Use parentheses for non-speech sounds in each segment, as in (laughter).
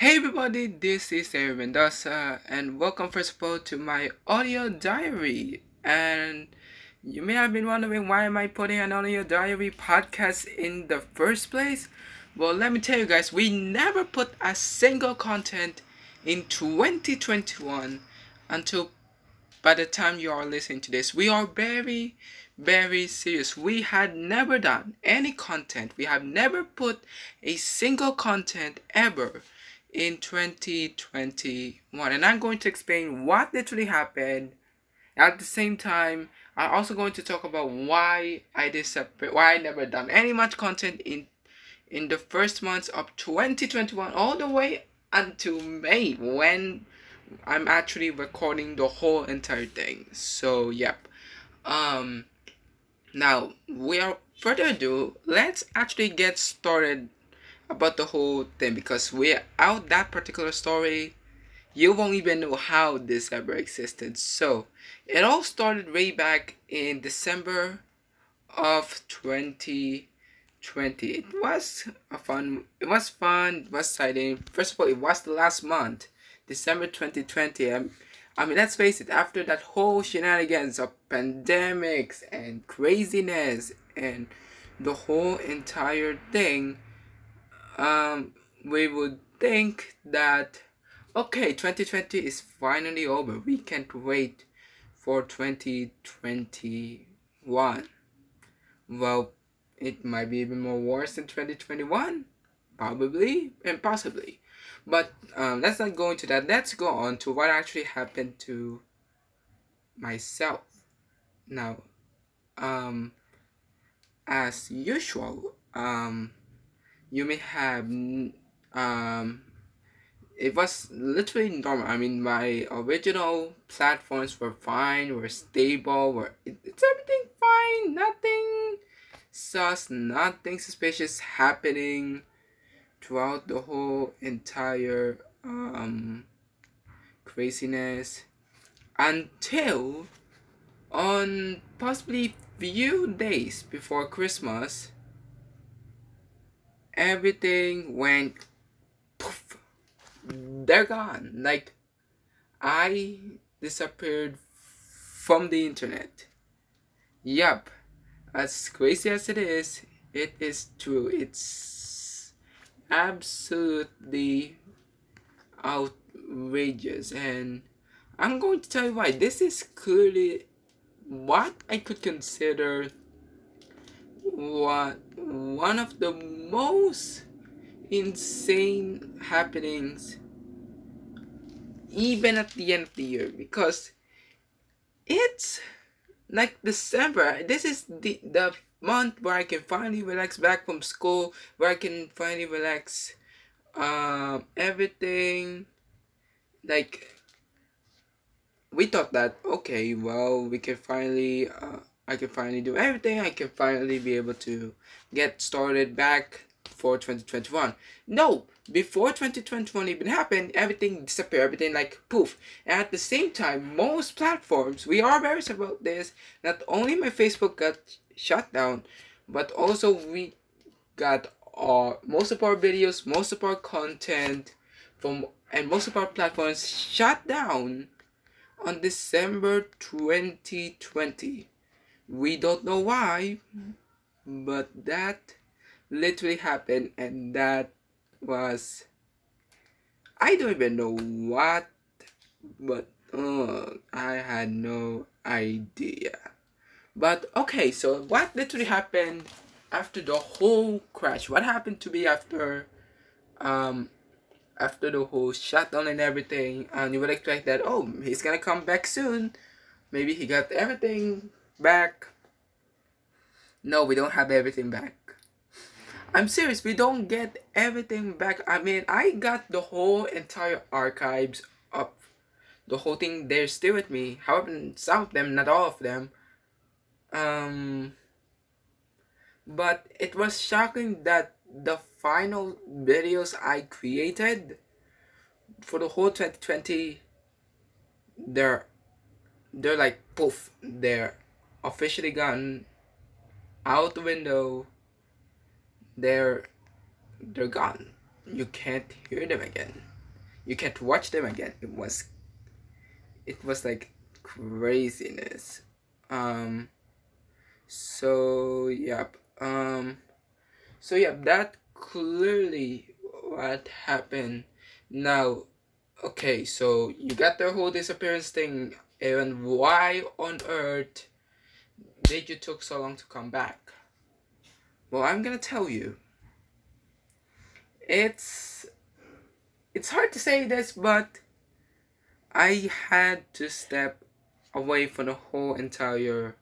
Hey everybody, this is Eric Mendoza, and welcome first of all to my audio diary. And you may have been wondering why am I putting an audio diary podcast in the first place? Well, let me tell you guys, we never put a single content in 2021 until by the time you are listening to this. We are very, very serious. We had never done any content. We have never put a single content ever in 2021. And I'm going to explain what literally happened. At the same time, I'm also going to talk about why I disappeared, why I never done any much content in in the first months of 2021 all the way until May when I'm actually recording the whole entire thing. So yep. Um now without further ado, let's actually get started about the whole thing because without that particular story, you won't even know how this ever existed. So it all started way back in December of 2020. It was a fun. It was fun. It was exciting. First of all, it was the last month, December 2020. Um, I mean, let's face it. After that whole shenanigans of pandemics and craziness and the whole entire thing, um, we would think that okay, 2020 is finally over. We can't wait for 2021. Well, it might be even more worse than 2021. Probably and possibly. But um, let's not go into that. Let's go on to what actually happened to myself. Now, um, as usual, um, you may have um, it was literally normal. I mean, my original platforms were fine, were stable, were it's everything fine, nothing sus, nothing suspicious happening throughout the whole entire um craziness until on possibly few days before Christmas everything went poof they're gone. Like, I disappeared from the internet. Yup, as crazy as it is, it is true. It's absolutely outrageous, and I'm going to tell you why. This is clearly what I could consider what one of the most insane happenings even at the end of the year because it's like December. This is the the month where I can finally relax back from school, where I can finally relax um everything like we thought that okay well we can finally uh, i can finally do everything i can finally be able to get started back for 2021. No, before 2021 even happened, everything disappeared, everything like poof. And at the same time, most platforms, we are very about this. Not only my Facebook got shut down, but also we got our most of our videos, most of our content from and most of our platforms shut down on December 2020. We don't know why, but that literally happened and that was I don't even know what but uh, I had no idea. But okay, so what literally happened after the whole crash? What happened to me after um after the whole shutdown and everything and you would expect that oh he's gonna come back soon. Maybe he got everything back. No, we don't have everything back. I'm serious, we don't get everything back. I mean, I got the whole entire archives up. The whole thing, they're still with me. However, some of them, not all of them. Um, but it was shocking that the final videos I created for the whole 2020, they're, they're like poof, they're officially gone out the window they're they're gone. You can't hear them again. you can't watch them again. It was it was like craziness. Um so yep. Um so yep, that clearly what happened. Now okay, so you got the whole disappearance thing and why on earth did you took so long to come back? Well, I'm gonna tell you. It's it's hard to say this, but I had to step away from the whole entire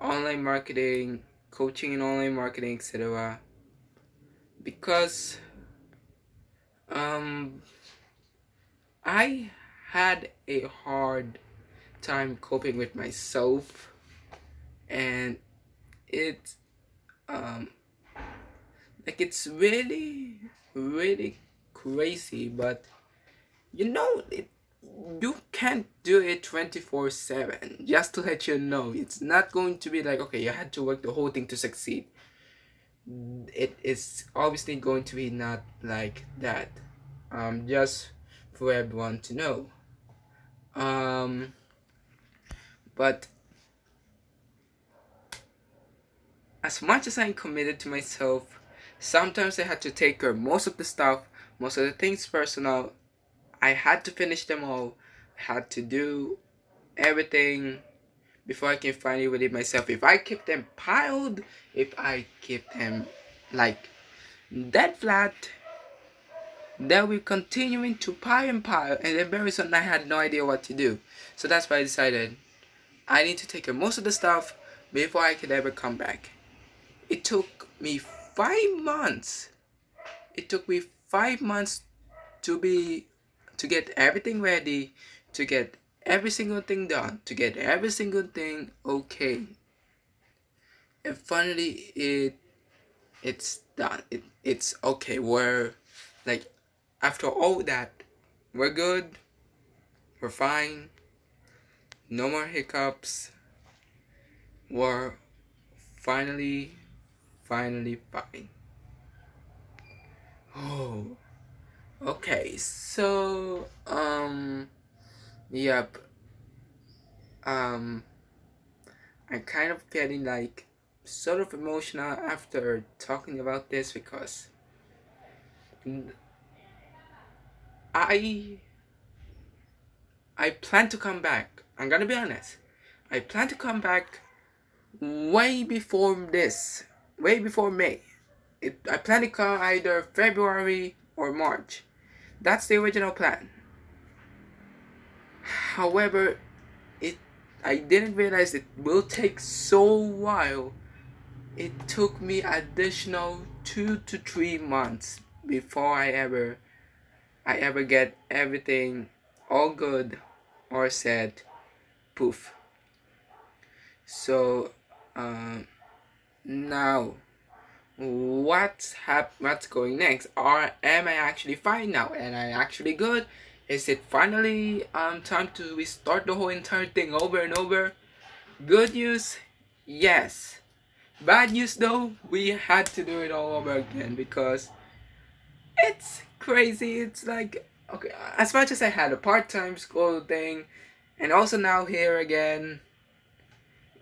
online marketing, coaching in online marketing, etc. Because um I had a hard time coping with myself and it um like it's really really crazy but you know it you can't do it 24 7 just to let you know. It's not going to be like okay you had to work the whole thing to succeed. It is obviously going to be not like that. Um just for everyone to know. Um but as much as I'm committed to myself, sometimes I had to take care of most of the stuff, most of the things personal. I had to finish them all. I had to do everything before I can finally relieve myself. If I keep them piled, if I keep them like dead flat, they'll be continuing to pile and pile, and then very soon I had no idea what to do. So that's why I decided I need to take care of most of the stuff before I could ever come back. It took me five months. It took me five months to be to get everything ready, to get every single thing done, to get every single thing okay. And finally it it's done. It it's okay. We're like after all that, we're good. We're fine. No more hiccups. We're finally finally fine. Oh, okay. So, um, yep. Um, I'm kind of getting like sort of emotional after talking about this because I I plan to come back. I'm gonna be honest. I plan to come back way before this way before May. It, I plan to come either February or March. That's the original plan. However, it I didn't realize it will take so while. It took me additional two to three months before I ever I ever get everything all good or said poof. So um now, what's hap- what's going next? Or am I actually fine now? Am I actually good? Is it finally um time to restart the whole entire thing over and over? Good news, yes. Bad news though, we had to do it all over again because it's crazy. It's like okay, as much as I had a part-time school thing, and also now here again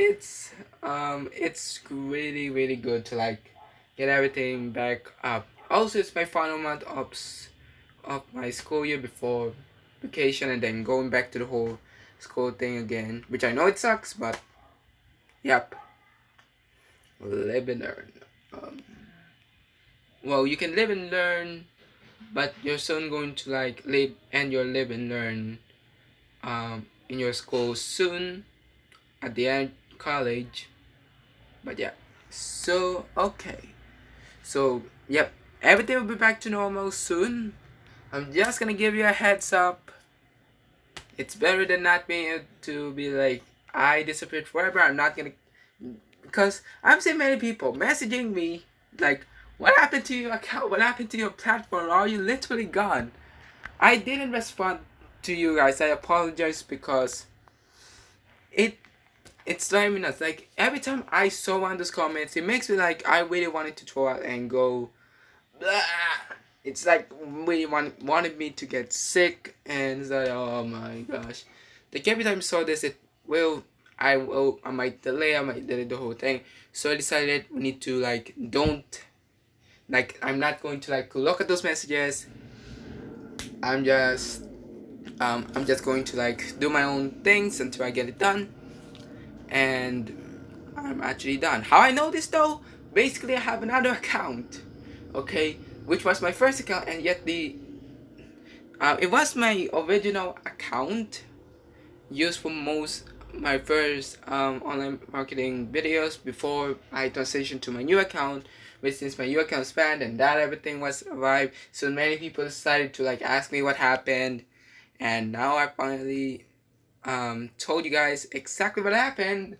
it's um it's really really good to like get everything back up. Also, it's my final month of of my school year before vacation, and then going back to the whole school thing again, which I know it sucks, but yep, live and learn. Um, well, you can live and learn, but you're soon going to like live and your live and learn um, in your school soon at the end college. But yeah. So okay. So yep. Everything will be back to normal soon. I'm just gonna give you a heads up. It's better than not being to be like i disappeared forever. I'm not gonna because i've seen many people messaging me like what happened to your account? What happened to your platform? Are you literally gone? I didn't respond to you guys. I apologize because it it's driving us. Like every time I saw one of those comments, it makes me like I really wanted to throw out and go, Blah! it's like really want, wanted me to get sick and it's like oh my gosh like every time I saw this it will I will I might delay I might delay the whole thing so I decided we need to like don't like I'm not going to like look at those messages I'm just um, I'm just going to like do my own things until I get it done and I'm actually done. How I know this though? Basically I have another (laughs) account okay? Which was my first account and yet the uh, it was my original account used for most my first um, online marketing videos before I transitioned to my new account which since my new account spanned and that everything was arrived so many people decided to like ask me what happened. And now I finally um, told you guys exactly what happened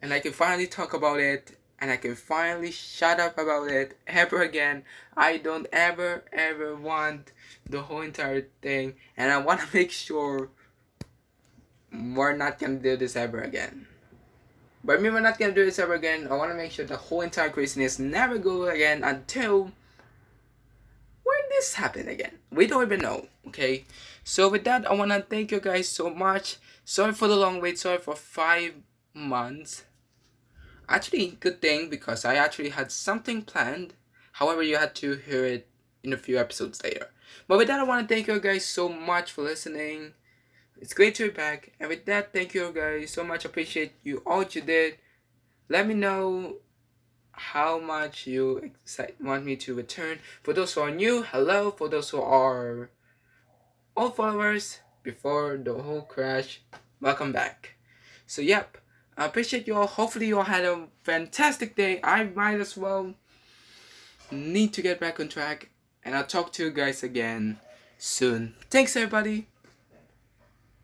and I can finally talk about it and I can finally shut up about it ever again. I don't ever ever want the whole entire thing, and I want to (laughs) make sure we're not gonna do this ever again. But I mean, we're not gonna do this ever again. I want to make sure the whole entire craziness never go again until when this happen again. We don't even know. Okay. So with that, I want to thank you guys so much. Sorry for the long wait. Sorry for five months actually good thing because I actually had something planned. However, you had to hear it in a few episodes later. But with that, I want to thank you guys so much for listening. It's great to be back. And with that, thank you guys so much. Appreciate you all you did. Let me know how much you want me to return. For those who are new, hello. For those who are old followers, before the whole crash, welcome back. So, yep. I appreciate you all. Hopefully, you all had a fantastic day. I might as well need to get back on track. And I'll talk to you guys again soon. Thanks, everybody.